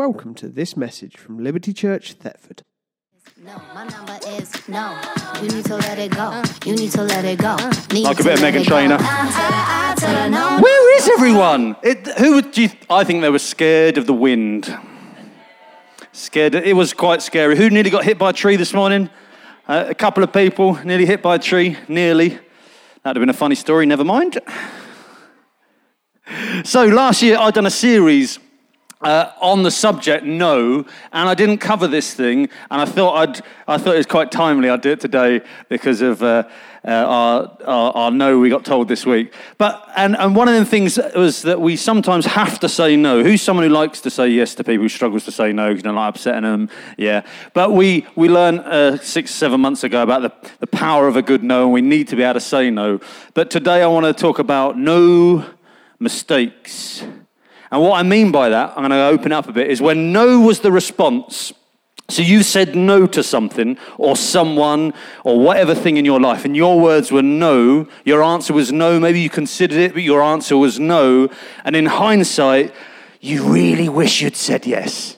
Welcome to this message from Liberty Church, Thetford. No, my number is no. You need to let it go. You need to let it go. Need Like a bit of let Meghan it go. Trainor. I tell her, I tell her no. Where is everyone? It, who would you? I think they were scared of the wind. Scared. It was quite scary. Who nearly got hit by a tree this morning? Uh, a couple of people nearly hit by a tree. Nearly. That'd have been a funny story. Never mind. So last year I'd done a series uh, on the subject no, and I didn't cover this thing, and I thought I'd I thought it was quite timely. I'd do it today because of uh, uh, our, our our no we got told this week. But and and one of the things was that we sometimes have to say no. Who's someone who likes to say yes to people who struggles to say no because they don't like upsetting them? Yeah. But we we learned uh, six seven months ago about the the power of a good no, and we need to be able to say no. But today I want to talk about no mistakes. And what I mean by that, I'm going to open up a bit, is when no was the response. So you said no to something or someone or whatever thing in your life, and your words were no, your answer was no, maybe you considered it, but your answer was no. And in hindsight, you really wish you'd said yes.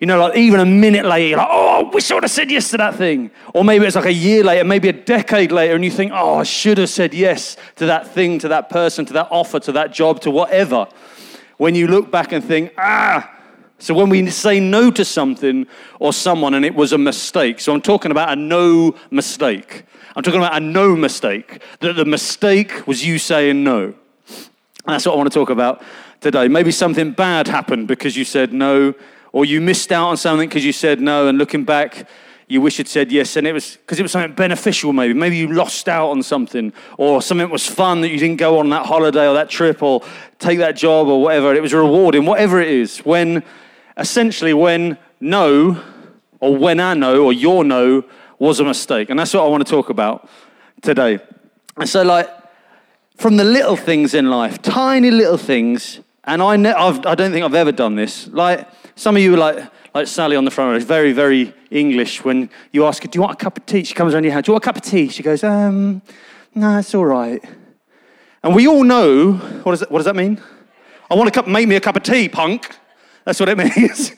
You know, like even a minute later, you're like, oh, I wish I would have said yes to that thing. Or maybe it's like a year later, maybe a decade later, and you think, oh, I should have said yes to that thing, to that person, to that offer, to that job, to whatever. When you look back and think, ah, so when we say no to something or someone and it was a mistake, so I'm talking about a no mistake. I'm talking about a no mistake, that the mistake was you saying no. And that's what I want to talk about today. Maybe something bad happened because you said no, or you missed out on something because you said no, and looking back, you wish you'd said yes, and it was because it was something beneficial, maybe. Maybe you lost out on something, or something was fun that you didn't go on that holiday or that trip, or take that job or whatever. It was rewarding, whatever it is. When essentially, when no, or when I know, or your no was a mistake. And that's what I want to talk about today. And so, like, from the little things in life, tiny little things, and I, ne- I've, I don't think I've ever done this. Like, some of you are like, like Sally on the front row, is very, very English. When you ask her, Do you want a cup of tea? She comes around your hand, Do you want a cup of tea? She goes, Um, no, it's all right. And we all know, what does that, what does that mean? I want a cup, make me a cup of tea, punk. That's what it means.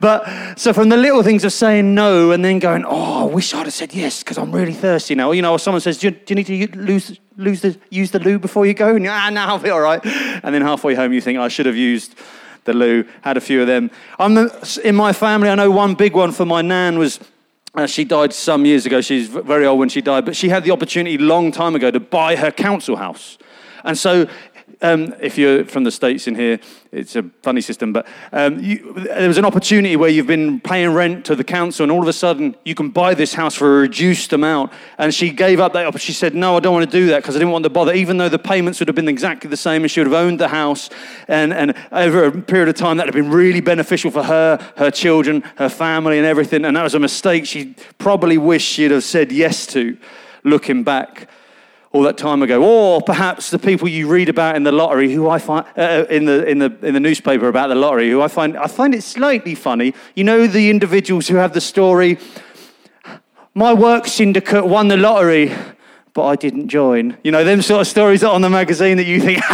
but so from the little things of saying no and then going, oh, I wish I'd have said yes because I'm really thirsty now. Or, you know, or someone says, do you, do you need to lose, lose the, use the loo before you go? And ah, no, I'll be all right. And then halfway home you think, I should have used the loo, had a few of them. I'm the, in my family, I know one big one for my nan was uh, she died some years ago. She's very old when she died, but she had the opportunity long time ago to buy her council house. And so, um, if you're from the States in here, it's a funny system, but um, you, there was an opportunity where you've been paying rent to the council, and all of a sudden you can buy this house for a reduced amount. And she gave up that. She said, No, I don't want to do that because I didn't want to bother, even though the payments would have been exactly the same, and she would have owned the house. And, and over a period of time, that would have been really beneficial for her, her children, her family, and everything. And that was a mistake she probably wished she'd have said yes to looking back all that time ago, or perhaps the people you read about in the lottery, who I find uh, in the in the in the newspaper about the lottery, who I find I find it slightly funny. You know, the individuals who have the story. My work syndicate won the lottery, but I didn't join. You know, them sort of stories on the magazine that you think,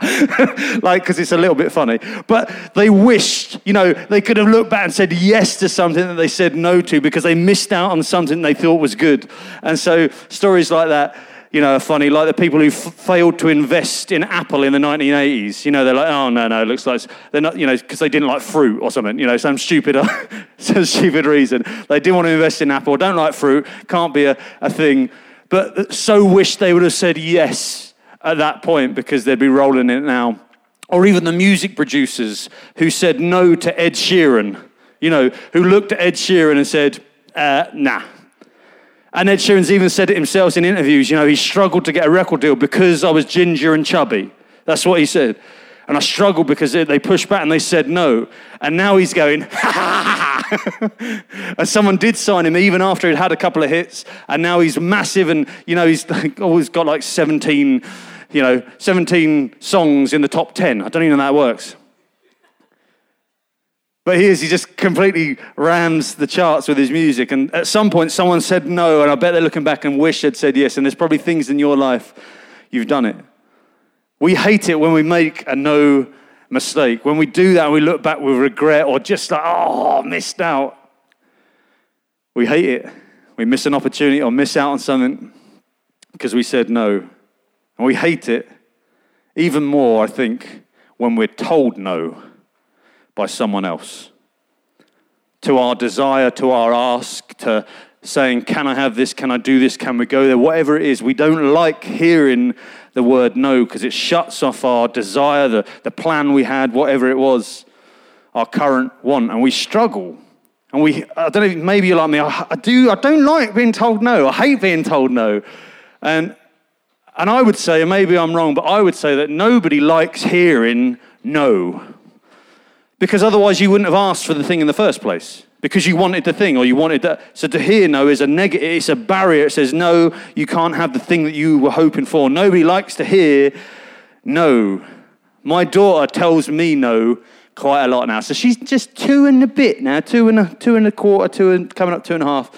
like, because it's a little bit funny. But they wished, you know, they could have looked back and said yes to something that they said no to because they missed out on something they thought was good. And so stories like that, you know, are funny. Like the people who f- failed to invest in Apple in the 1980s. You know, they're like, oh no, no, it looks like they're not, you know, because they didn't like fruit or something. You know, some stupid, some stupid reason they didn't want to invest in Apple. Don't like fruit. Can't be a, a thing. But so wish they would have said yes at that point because they'd be rolling it now. Or even the music producers who said no to Ed Sheeran, you know, who looked at Ed Sheeran and said, uh, nah. And Ed Sheeran's even said it himself in interviews, you know, he struggled to get a record deal because I was ginger and chubby. That's what he said. And I struggled because they pushed back and they said no. And now he's going, someone did sign him even after he'd had a couple of hits. And now he's massive and, you know, he's oh, always got like 17, you know, 17 songs in the top 10. I don't even know how that works. But he is, he just completely rams the charts with his music. And at some point, someone said no, and I bet they're looking back and wish they'd said yes. And there's probably things in your life you've done it. We hate it when we make a no mistake, when we do that we look back with regret or just like, oh, missed out, we hate it. We miss an opportunity or miss out on something because we said no. And we hate it even more, I think, when we're told no by someone else. To our desire, to our ask, to saying, Can I have this? Can I do this? Can we go there? Whatever it is, we don't like hearing the word no because it shuts off our desire, the, the plan we had, whatever it was, our current want. And we struggle. And we, I don't know, maybe you're like me, I, I do, I don't like being told no. I hate being told no. And, and I would say, and maybe I'm wrong, but I would say that nobody likes hearing no. Because otherwise you wouldn't have asked for the thing in the first place because you wanted the thing or you wanted that. So to hear no is a negative, it's a barrier. It says, no, you can't have the thing that you were hoping for. Nobody likes to hear no. My daughter tells me no quite a lot now. So she's just two and a bit now, two and a, two and a quarter, two and coming up two and a half.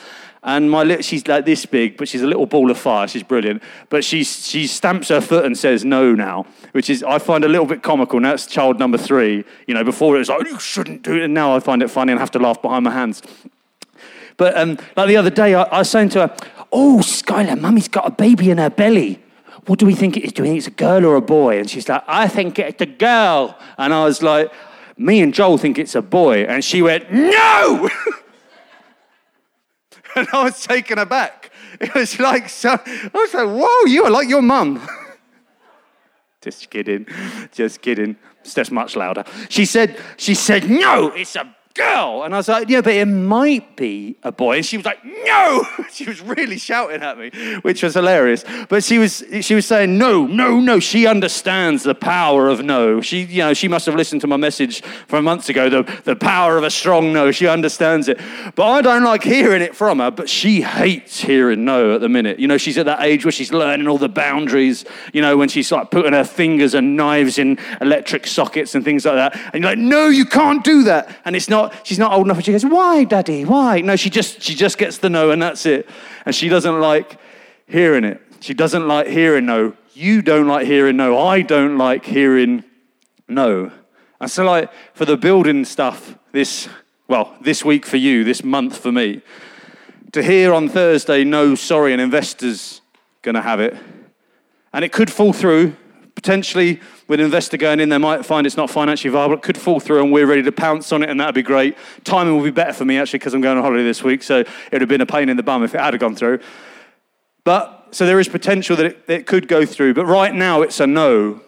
And my little, she's like this big, but she's a little ball of fire. She's brilliant. But she, she stamps her foot and says no now, which is, I find a little bit comical. Now it's child number three. You know, before it was like, you shouldn't do it. And now I find it funny and have to laugh behind my hands. But um, like the other day, I, I was saying to her, Oh, Skylar, mummy's got a baby in her belly. What do we think it is? Do we think it's a girl or a boy? And she's like, I think it's a girl. And I was like, Me and Joel think it's a boy. And she went, No! and I was taken aback. It was like, so, I was like, Whoa, you are like your mum. just kidding, just kidding. That's much louder. She said, she said, No, it's a girl. And I was like, yeah, but it might be a boy. And she was like, no. She was really shouting at me, which was hilarious. But she was, she was saying, no, no, no. She understands the power of no. She, you know, she must have listened to my message from months ago, the, the power of a strong no. She understands it. But I don't like hearing it from her, but she hates hearing no at the minute. You know, she's at that age where she's learning all the boundaries, you know, when she's like putting her fingers and knives in electric sockets and things like that. And you're like, no, you can't do that. And it's not not, she's not old enough and she goes, Why, Daddy? Why? No, she just, she just gets the no and that's it. And she doesn't like hearing it. She doesn't like hearing no. You don't like hearing no. I don't like hearing no. And so, like, for the building stuff this, well, this week for you, this month for me, to hear on Thursday, no, sorry, an investor's going to have it. And it could fall through potentially with an investor going in, they might find it's not financially viable. It could fall through, and we're ready to pounce on it, and that'd be great. Timing will be better for me actually because I'm going on holiday this week, so it would have been a pain in the bum if it had gone through. But so there is potential that it, it could go through, but right now it's a no.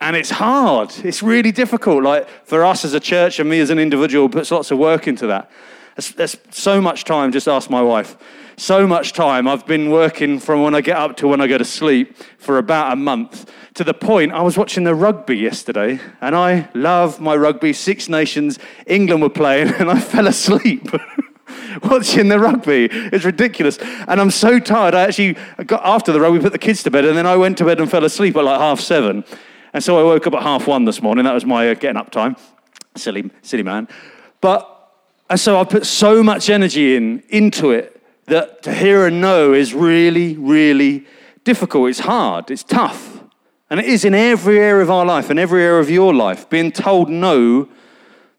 And it's hard. It's really difficult. Like for us as a church and me as an individual, puts lots of work into that. There's, there's so much time. Just ask my wife so much time. I've been working from when I get up to when I go to sleep for about a month. To the point, I was watching the rugby yesterday, and I love my rugby. Six Nations, England were playing, and I fell asleep. watching the rugby. It's ridiculous. And I'm so tired. I actually got after the rugby, put the kids to bed, and then I went to bed and fell asleep at like half seven. And so I woke up at half one this morning. That was my uh, getting up time. Silly, silly man. But and so I put so much energy in into it that to hear a no is really, really difficult. It's hard, it's tough. And it is in every area of our life and every area of your life. Being told no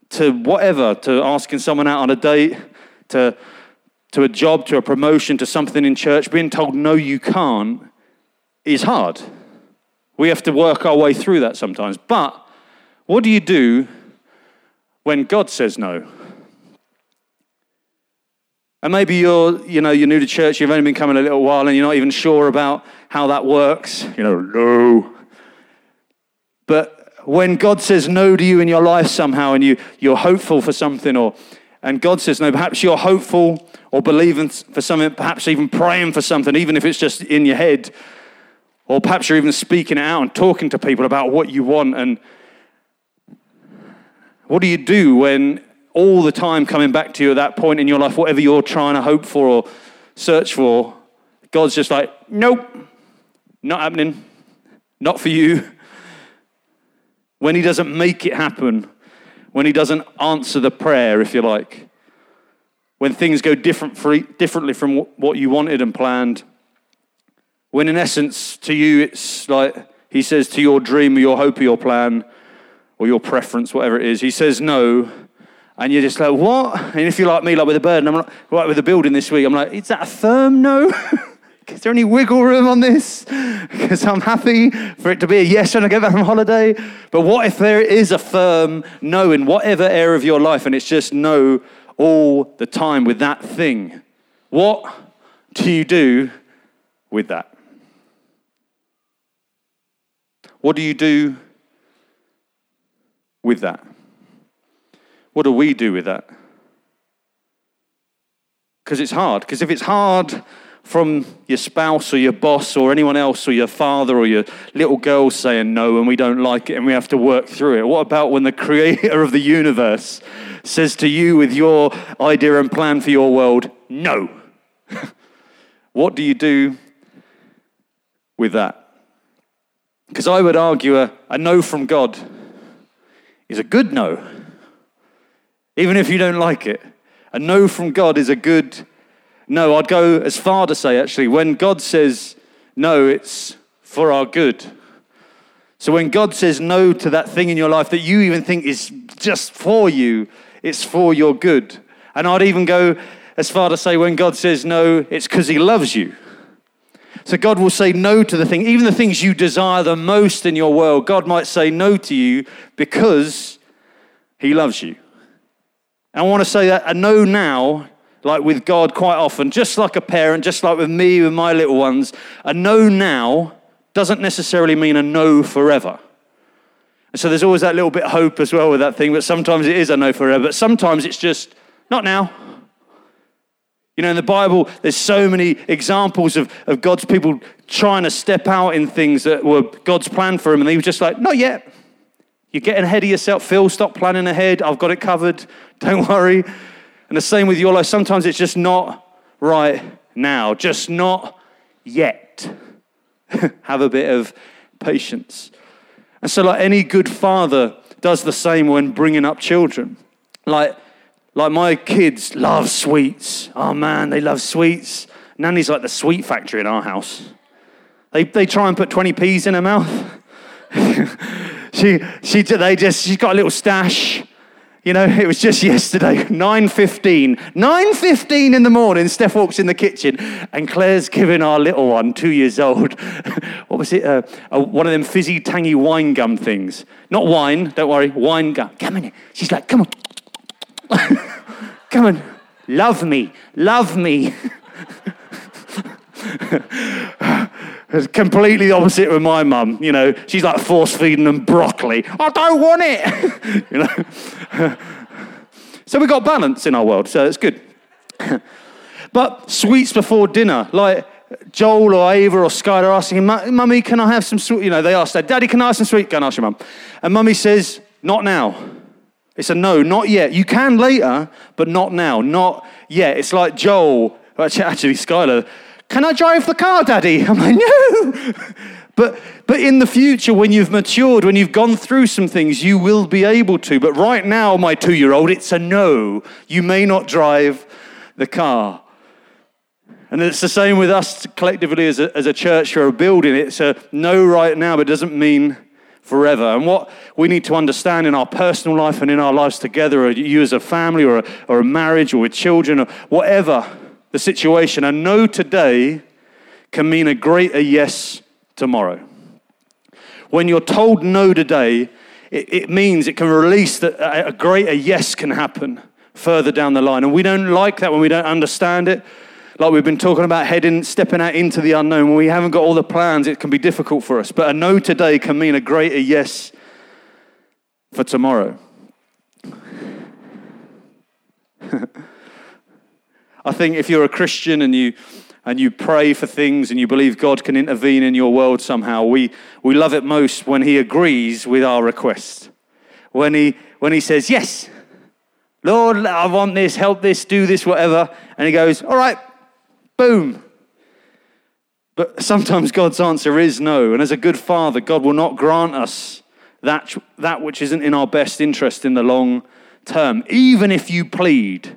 to whatever, to asking someone out on a date, to, to a job, to a promotion, to something in church, being told no, you can't, is hard. We have to work our way through that sometimes. But what do you do when God says no? And maybe you're, you know, you're new to church, you've only been coming a little while, and you're not even sure about how that works. You know, no. But when God says no to you in your life somehow, and you, you're hopeful for something, or and God says no, perhaps you're hopeful or believing for something, perhaps even praying for something, even if it's just in your head, or perhaps you're even speaking it out and talking to people about what you want. And what do you do when all the time coming back to you at that point in your life, whatever you're trying to hope for or search for, God's just like, nope, not happening, not for you. When He doesn't make it happen, when He doesn't answer the prayer, if you like, when things go different differently from what you wanted and planned, when in essence to you it's like He says to your dream or your hope or your plan, or your preference, whatever it is. He says no, and you're just like, what? And if you're like me, like with a bird, and I'm like, right with the building this week, I'm like, is that a firm no? is there any wiggle room on this? Because I'm happy for it to be a yes when I get back from holiday. But what if there is a firm no in whatever area of your life and it's just no all the time with that thing? What do you do with that? What do you do with that? What do we do with that? Because it's hard. Because if it's hard from your spouse or your boss or anyone else or your father or your little girl saying no and we don't like it and we have to work through it, what about when the creator of the universe says to you with your idea and plan for your world, no? what do you do with that? Because I would argue a, a no from God is a good no, even if you don't like it. A no from God is a good no. I'd go as far to say, actually, when God says no, it's for our good. So when God says no to that thing in your life that you even think is just for you, it's for your good. And I'd even go as far to say when God says no, it's because He loves you. So God will say no to the thing, even the things you desire the most in your world. God might say no to you because He loves you. And I want to say that a no now, like with God quite often, just like a parent, just like with me with my little ones, a no now doesn't necessarily mean a no forever. And so there's always that little bit of hope as well with that thing, but sometimes it is a no forever, but sometimes it's just not now. You know, in the Bible, there's so many examples of, of God's people trying to step out in things that were God's plan for them, and they were just like, not yet. You're getting ahead of yourself. Phil, stop planning ahead. I've got it covered. Don't worry. And the same with your life. Sometimes it's just not right now, just not yet. Have a bit of patience. And so, like any good father does the same when bringing up children. Like, like my kids love sweets. Oh man, they love sweets. Nanny's like the sweet factory in our house. They, they try and put 20 peas in her mouth. she, she, they just, she's got a little stash. You know, it was just yesterday, 9.15. 9.15 in the morning, Steph walks in the kitchen and Claire's giving our little one, two years old, what was it? Uh, one of them fizzy, tangy wine gum things. Not wine, don't worry, wine gum. Come on. She's like, come on. come on. Love me. Love me. It's completely opposite with my mum. You know, she's like force feeding them broccoli. I don't want it. you know. so we got balance in our world, so it's good. but sweets before dinner, like Joel or Ava or Skylar asking, Mummy, can I have some sweet? You know, they ask their Daddy, can I have some sweet? Go and ask your mum. And Mummy says, Not now. It's a no, not yet. You can later, but not now, not yet. It's like Joel, actually, Skylar can I drive the car, Daddy? I'm like, No. but, but in the future, when you've matured, when you've gone through some things, you will be able to. But right now, my two year old, it's a no. You may not drive the car. And it's the same with us collectively as a, as a church or a building. It's a no right now, but it doesn't mean forever. And what we need to understand in our personal life and in our lives together, or you as a family or a, or a marriage or with children or whatever, the situation. A no today can mean a greater yes tomorrow. When you're told no today, it, it means it can release that a greater yes can happen further down the line. And we don't like that when we don't understand it. Like we've been talking about heading, stepping out into the unknown. When we haven't got all the plans, it can be difficult for us. But a no today can mean a greater yes for tomorrow. I think if you're a Christian and you and you pray for things and you believe God can intervene in your world somehow, we, we love it most when He agrees with our request. When he, when he says, Yes, Lord, I want this, help this, do this, whatever. And He goes, All right, boom. But sometimes God's answer is no. And as a good father, God will not grant us that, that which isn't in our best interest in the long term, even if you plead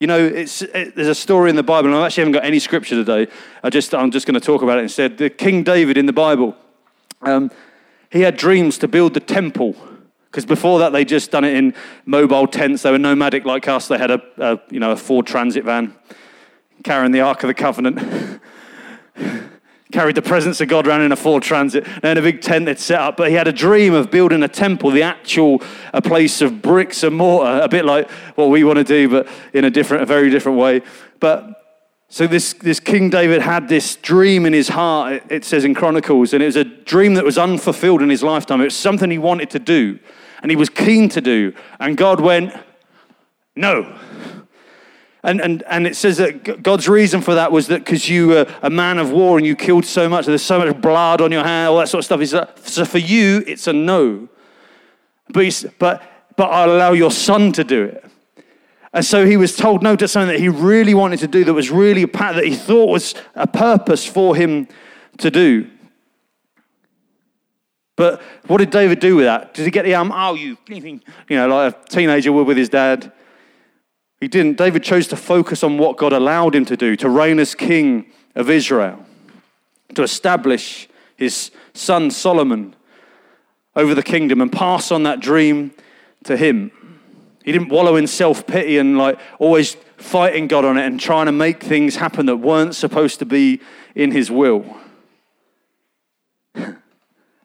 you know, it's, it, there's a story in the Bible, and I actually haven't got any scripture today. I just, I'm just going to talk about it instead. The King David in the Bible, um, he had dreams to build the temple. Because before that, they just done it in mobile tents. They were nomadic like us. They had a, a you know, a Ford Transit van carrying the Ark of the Covenant. Carried the presence of God around in a Ford Transit. And a big tent they'd set up. But he had a dream of building a temple, the actual a place of bricks and mortar, a bit like what we want to do, but in a different, a very different way. But so this, this King David had this dream in his heart, it says in Chronicles, and it was a dream that was unfulfilled in his lifetime. It was something he wanted to do, and he was keen to do. And God went, no. And, and, and it says that God's reason for that was that because you were a man of war and you killed so much, there's so much blood on your hand, all that sort of stuff. He said, so for you, it's a no. But, but, but I'll allow your son to do it. And so he was told no to something that he really wanted to do, that was really a path that he thought was a purpose for him to do. But what did David do with that? Did he get the um, oh, you, you know, like a teenager would with his dad? He didn't. David chose to focus on what God allowed him to do, to reign as king of Israel, to establish his son Solomon over the kingdom and pass on that dream to him. He didn't wallow in self pity and like always fighting God on it and trying to make things happen that weren't supposed to be in his will.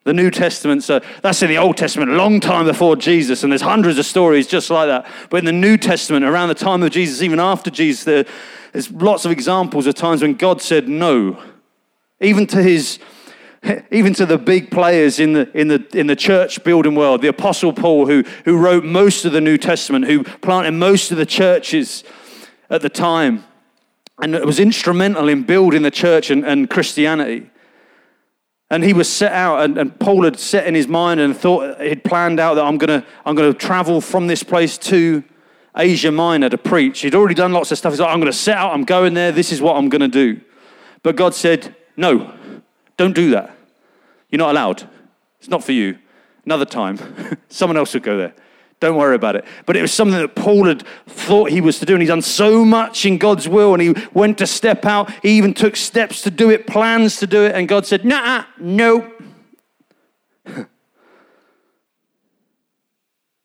The New Testament, so that's in the Old Testament, a long time before Jesus, and there's hundreds of stories just like that. But in the New Testament, around the time of Jesus, even after Jesus, there, there's lots of examples of times when God said no, even to his even to the big players in the, in the, in the church building world, the Apostle Paul, who, who wrote most of the New Testament, who planted most of the churches at the time, and was instrumental in building the church and, and Christianity. And he was set out, and, and Paul had set in his mind and thought he'd planned out that I'm going to I'm going to travel from this place to Asia Minor to preach. He'd already done lots of stuff. He's like, I'm going to set out, I'm going there, this is what I'm going to do. But God said, No, don't do that. You're not allowed. It's not for you. Another time, someone else would go there. Don't worry about it. But it was something that Paul had thought he was to do, and he's done so much in God's will, and he went to step out. He even took steps to do it, plans to do it, and God said, Nah, no. you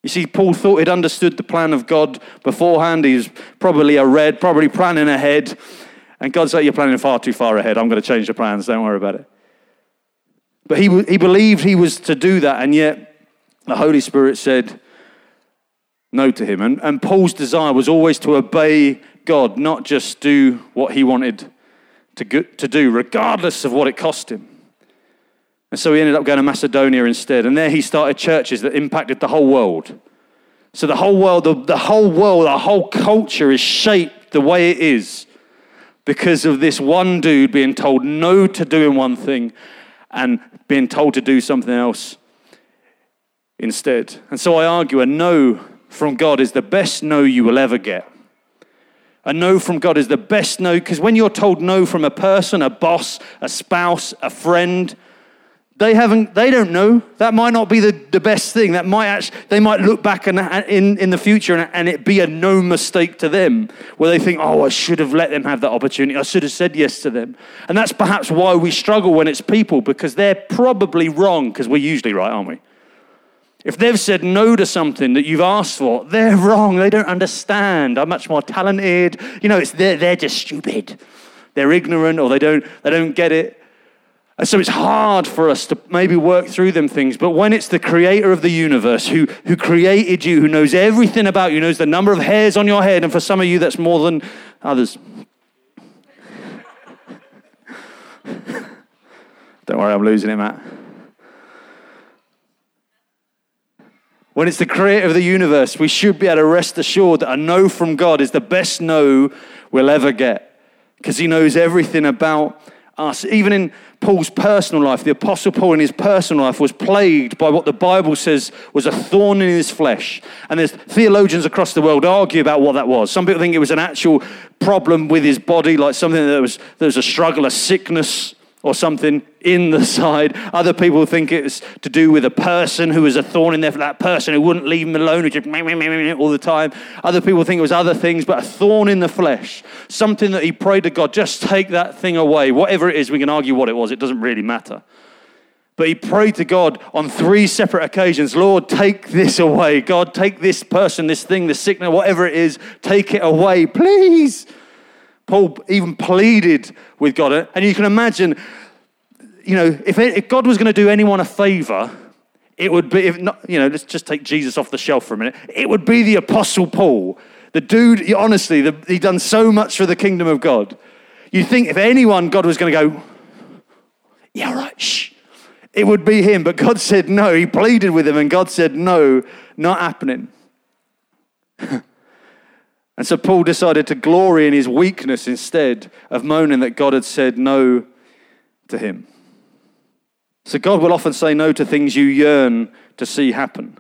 see, Paul thought he'd understood the plan of God beforehand. He's probably a red, probably planning ahead. And God's like, You're planning far too far ahead. I'm going to change the plans. Don't worry about it. But he, he believed he was to do that, and yet the Holy Spirit said no to him. And, and Paul's desire was always to obey God, not just do what he wanted to, go, to do, regardless of what it cost him. And so he ended up going to Macedonia instead. And there he started churches that impacted the whole world. So the whole world, the, the whole world, the whole culture is shaped the way it is because of this one dude being told no to doing one thing and being told to do something else instead. And so I argue a no from God is the best no you will ever get. A no from God is the best no because when you're told no from a person, a boss, a spouse, a friend, they haven't they don't know. That might not be the, the best thing. That might actually they might look back and, in, in the future and, and it be a no mistake to them where they think oh i should have let them have that opportunity. I should have said yes to them. And that's perhaps why we struggle when it's people because they're probably wrong because we're usually right aren't we if they've said no to something that you've asked for, they're wrong. They don't understand. I'm much more talented. You know, it's they're, they're just stupid. They're ignorant or they don't, they don't get it. And so it's hard for us to maybe work through them things. But when it's the creator of the universe who, who created you, who knows everything about you, knows the number of hairs on your head, and for some of you, that's more than others. Don't worry, I'm losing it, Matt. When it's the creator of the universe, we should be able to rest assured that a no from God is the best no we'll ever get because he knows everything about us. Even in Paul's personal life, the Apostle Paul in his personal life was plagued by what the Bible says was a thorn in his flesh. And there's theologians across the world argue about what that was. Some people think it was an actual problem with his body, like something that was, there was a struggle, a sickness or something in the side. Other people think it's to do with a person who was a thorn in there for that person who wouldn't leave him alone, who just all the time. Other people think it was other things, but a thorn in the flesh. Something that he prayed to God, just take that thing away. Whatever it is, we can argue what it was. It doesn't really matter. But he prayed to God on three separate occasions Lord, take this away. God, take this person, this thing, this sickness, whatever it is, take it away, please. Paul even pleaded with God. And you can imagine, you know, if, if God was going to do anyone a favor, it would be, if not, you know, let's just take Jesus off the shelf for a minute. It would be the Apostle Paul. The dude, honestly, the, he done so much for the kingdom of God. You think if anyone, God was going to go, yeah, right, shh it would be him. But God said no. He pleaded with him, and God said no, not happening. and so Paul decided to glory in his weakness instead of moaning that God had said no to him. So God will often say no to things you yearn to see happen.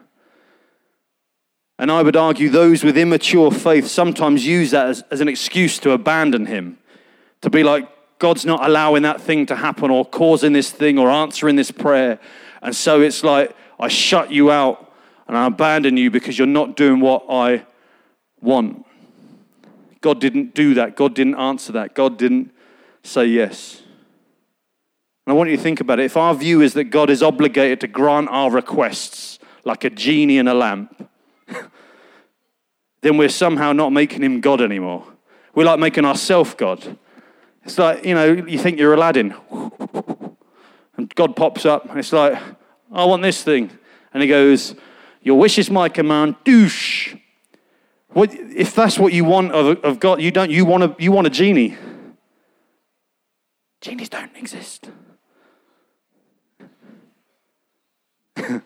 And I would argue those with immature faith sometimes use that as, as an excuse to abandon him. To be like, God's not allowing that thing to happen or causing this thing or answering this prayer. And so it's like, I shut you out and I abandon you because you're not doing what I want. God didn't do that. God didn't answer that. God didn't say yes. And I want you to think about it. If our view is that God is obligated to grant our requests like a genie in a lamp, then we're somehow not making him God anymore. We're like making ourselves God. It's like, you know, you think you're Aladdin. And God pops up and it's like, I want this thing. And he goes, Your wish is my command, douche. What, if that's what you want of, of God, you don't you want a you want a genie. Genies don't exist. I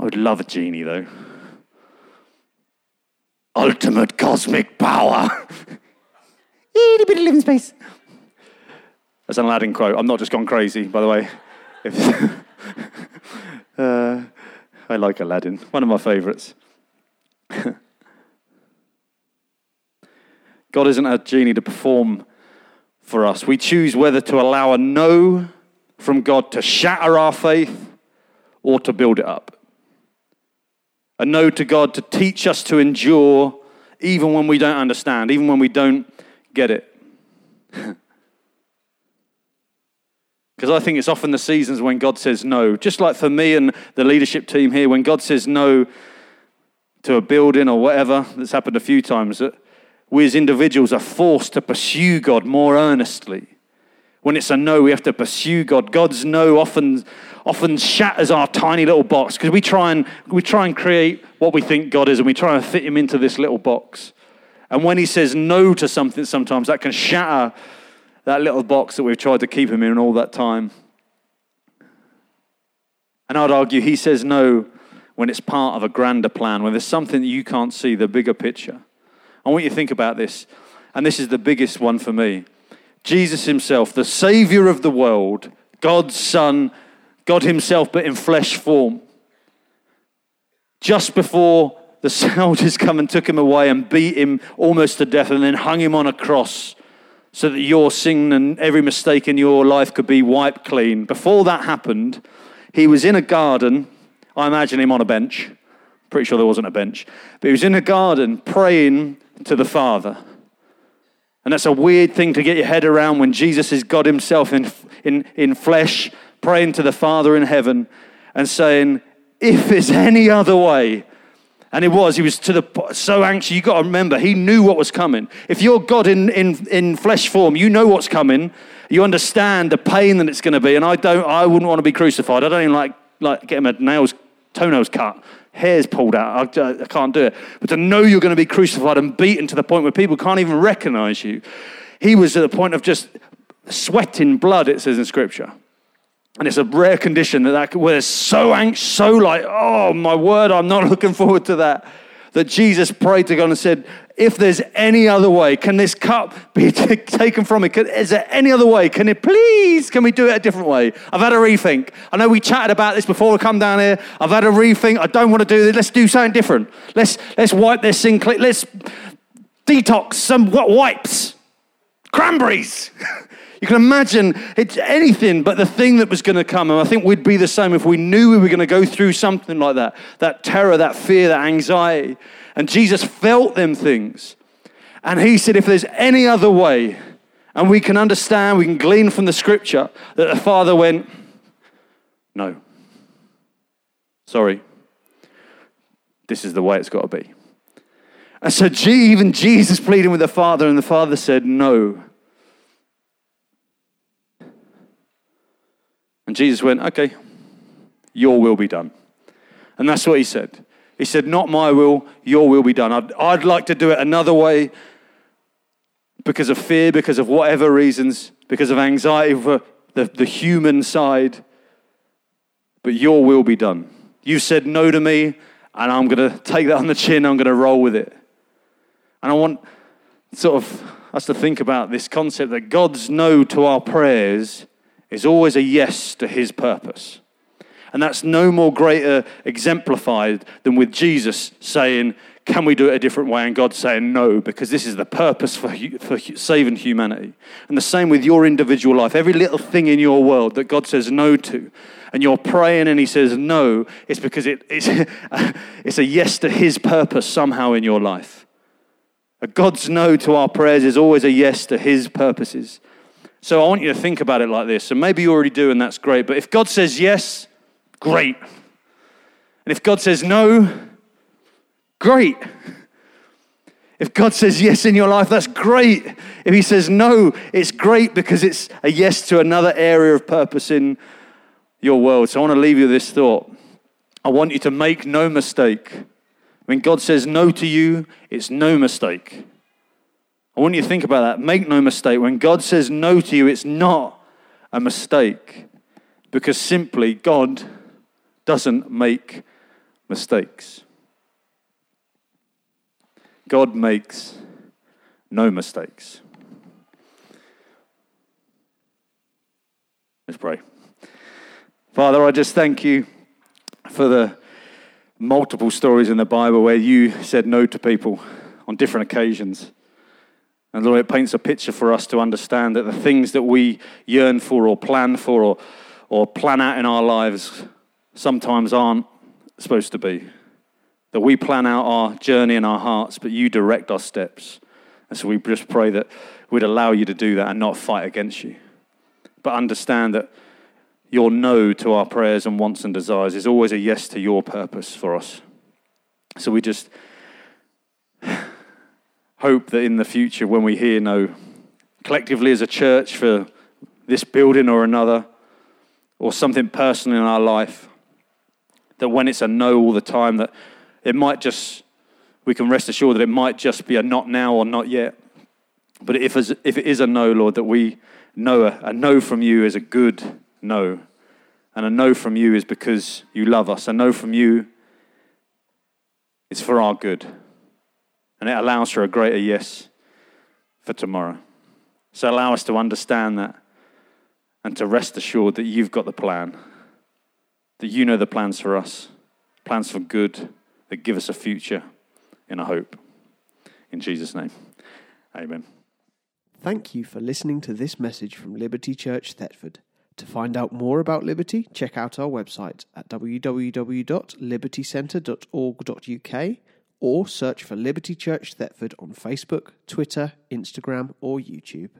would love a genie though. Ultimate cosmic power. Itty bitty living space. That's an Aladdin quote. I'm not just gone crazy, by the way. uh, I like Aladdin, one of my favorites. God isn't a genie to perform for us. We choose whether to allow a no from God to shatter our faith or to build it up. A no to God to teach us to endure even when we don't understand, even when we don't get it. Because I think it's often the seasons when God says no. Just like for me and the leadership team here, when God says no to a building or whatever, that's happened a few times, that we as individuals are forced to pursue God more earnestly. When it's a no, we have to pursue God. God's no often, often shatters our tiny little box because we try and we try and create what we think God is, and we try and fit Him into this little box. And when he says no to something, sometimes that can shatter that little box that we've tried to keep him in all that time. And I'd argue he says no when it's part of a grander plan, when there's something that you can't see, the bigger picture. I want you to think about this. And this is the biggest one for me. Jesus himself, the Savior of the world, God's Son, God himself, but in flesh form. Just before the soldiers come and took him away and beat him almost to death and then hung him on a cross so that your sin and every mistake in your life could be wiped clean. Before that happened, he was in a garden. I imagine him on a bench. Pretty sure there wasn't a bench. But he was in a garden praying to the Father. And that's a weird thing to get your head around when Jesus is God Himself in, in, in flesh, praying to the Father in heaven and saying, If there's any other way, and it was, he was to the so anxious. You got to remember, he knew what was coming. If you're God in, in, in flesh form, you know what's coming. You understand the pain that it's going to be. And I don't, I wouldn't want to be crucified. I don't even like, like getting my nails, toenails cut, hairs pulled out. I, I can't do it. But to know you're going to be crucified and beaten to the point where people can't even recognize you. He was at the point of just sweating blood, it says in scripture. And it's a rare condition that, that where it's so anxious, so like, oh my word, I'm not looking forward to that. That Jesus prayed to God and said, if there's any other way, can this cup be t- taken from me? Can, is there any other way? Can it please, can we do it a different way? I've had a rethink. I know we chatted about this before we come down here. I've had a rethink. I don't want to do this. Let's do something different. Let's, let's wipe this thing. Let's detox some what wipes. Cranberries. You can imagine it's anything but the thing that was going to come. And I think we'd be the same if we knew we were going to go through something like that that terror, that fear, that anxiety. And Jesus felt them things. And he said, if there's any other way, and we can understand, we can glean from the scripture that the Father went, no. Sorry. This is the way it's got to be. And so even Jesus pleading with the Father, and the Father said, No. And Jesus went, Okay, your will be done. And that's what he said. He said, Not my will, your will be done. I'd, I'd like to do it another way because of fear, because of whatever reasons, because of anxiety for the, the human side. But your will be done. You said no to me, and I'm going to take that on the chin, I'm going to roll with it. And I want sort of us to think about this concept that God's no to our prayers is always a yes to his purpose. And that's no more greater exemplified than with Jesus saying, Can we do it a different way? And God saying, No, because this is the purpose for, for saving humanity. And the same with your individual life. Every little thing in your world that God says no to, and you're praying and He says no, it's because it, it's, it's a yes to His purpose somehow in your life. A God's no to our prayers is always a yes to His purposes. So I want you to think about it like this. And maybe you already do, and that's great. But if God says yes, great. And if God says no, great. If God says yes in your life, that's great. If He says no, it's great because it's a yes to another area of purpose in your world. So I want to leave you with this thought. I want you to make no mistake. When God says no to you, it's no mistake. I want you to think about that. Make no mistake. When God says no to you, it's not a mistake because simply God doesn't make mistakes. God makes no mistakes. Let's pray. Father, I just thank you for the multiple stories in the Bible where you said no to people on different occasions. And Lord, it paints a picture for us to understand that the things that we yearn for or plan for or, or plan out in our lives sometimes aren't supposed to be. That we plan out our journey in our hearts, but you direct our steps. And so we just pray that we'd allow you to do that and not fight against you. But understand that your no to our prayers and wants and desires is always a yes to your purpose for us. So we just hope that in the future, when we hear no, collectively as a church for this building or another, or something personal in our life, that when it's a no all the time, that it might just, we can rest assured that it might just be a not now or not yet. But if, if it is a no, Lord, that we know a, a no from you is a good no. And a no from you is because you love us. A no from you is for our good. And it allows for a greater yes for tomorrow. So allow us to understand that and to rest assured that you've got the plan, that you know the plans for us, plans for good that give us a future and a hope. In Jesus' name, amen. Thank you for listening to this message from Liberty Church Thetford. To find out more about Liberty, check out our website at www.libertycentre.org.uk or search for Liberty Church Thetford on Facebook, Twitter, Instagram, or YouTube.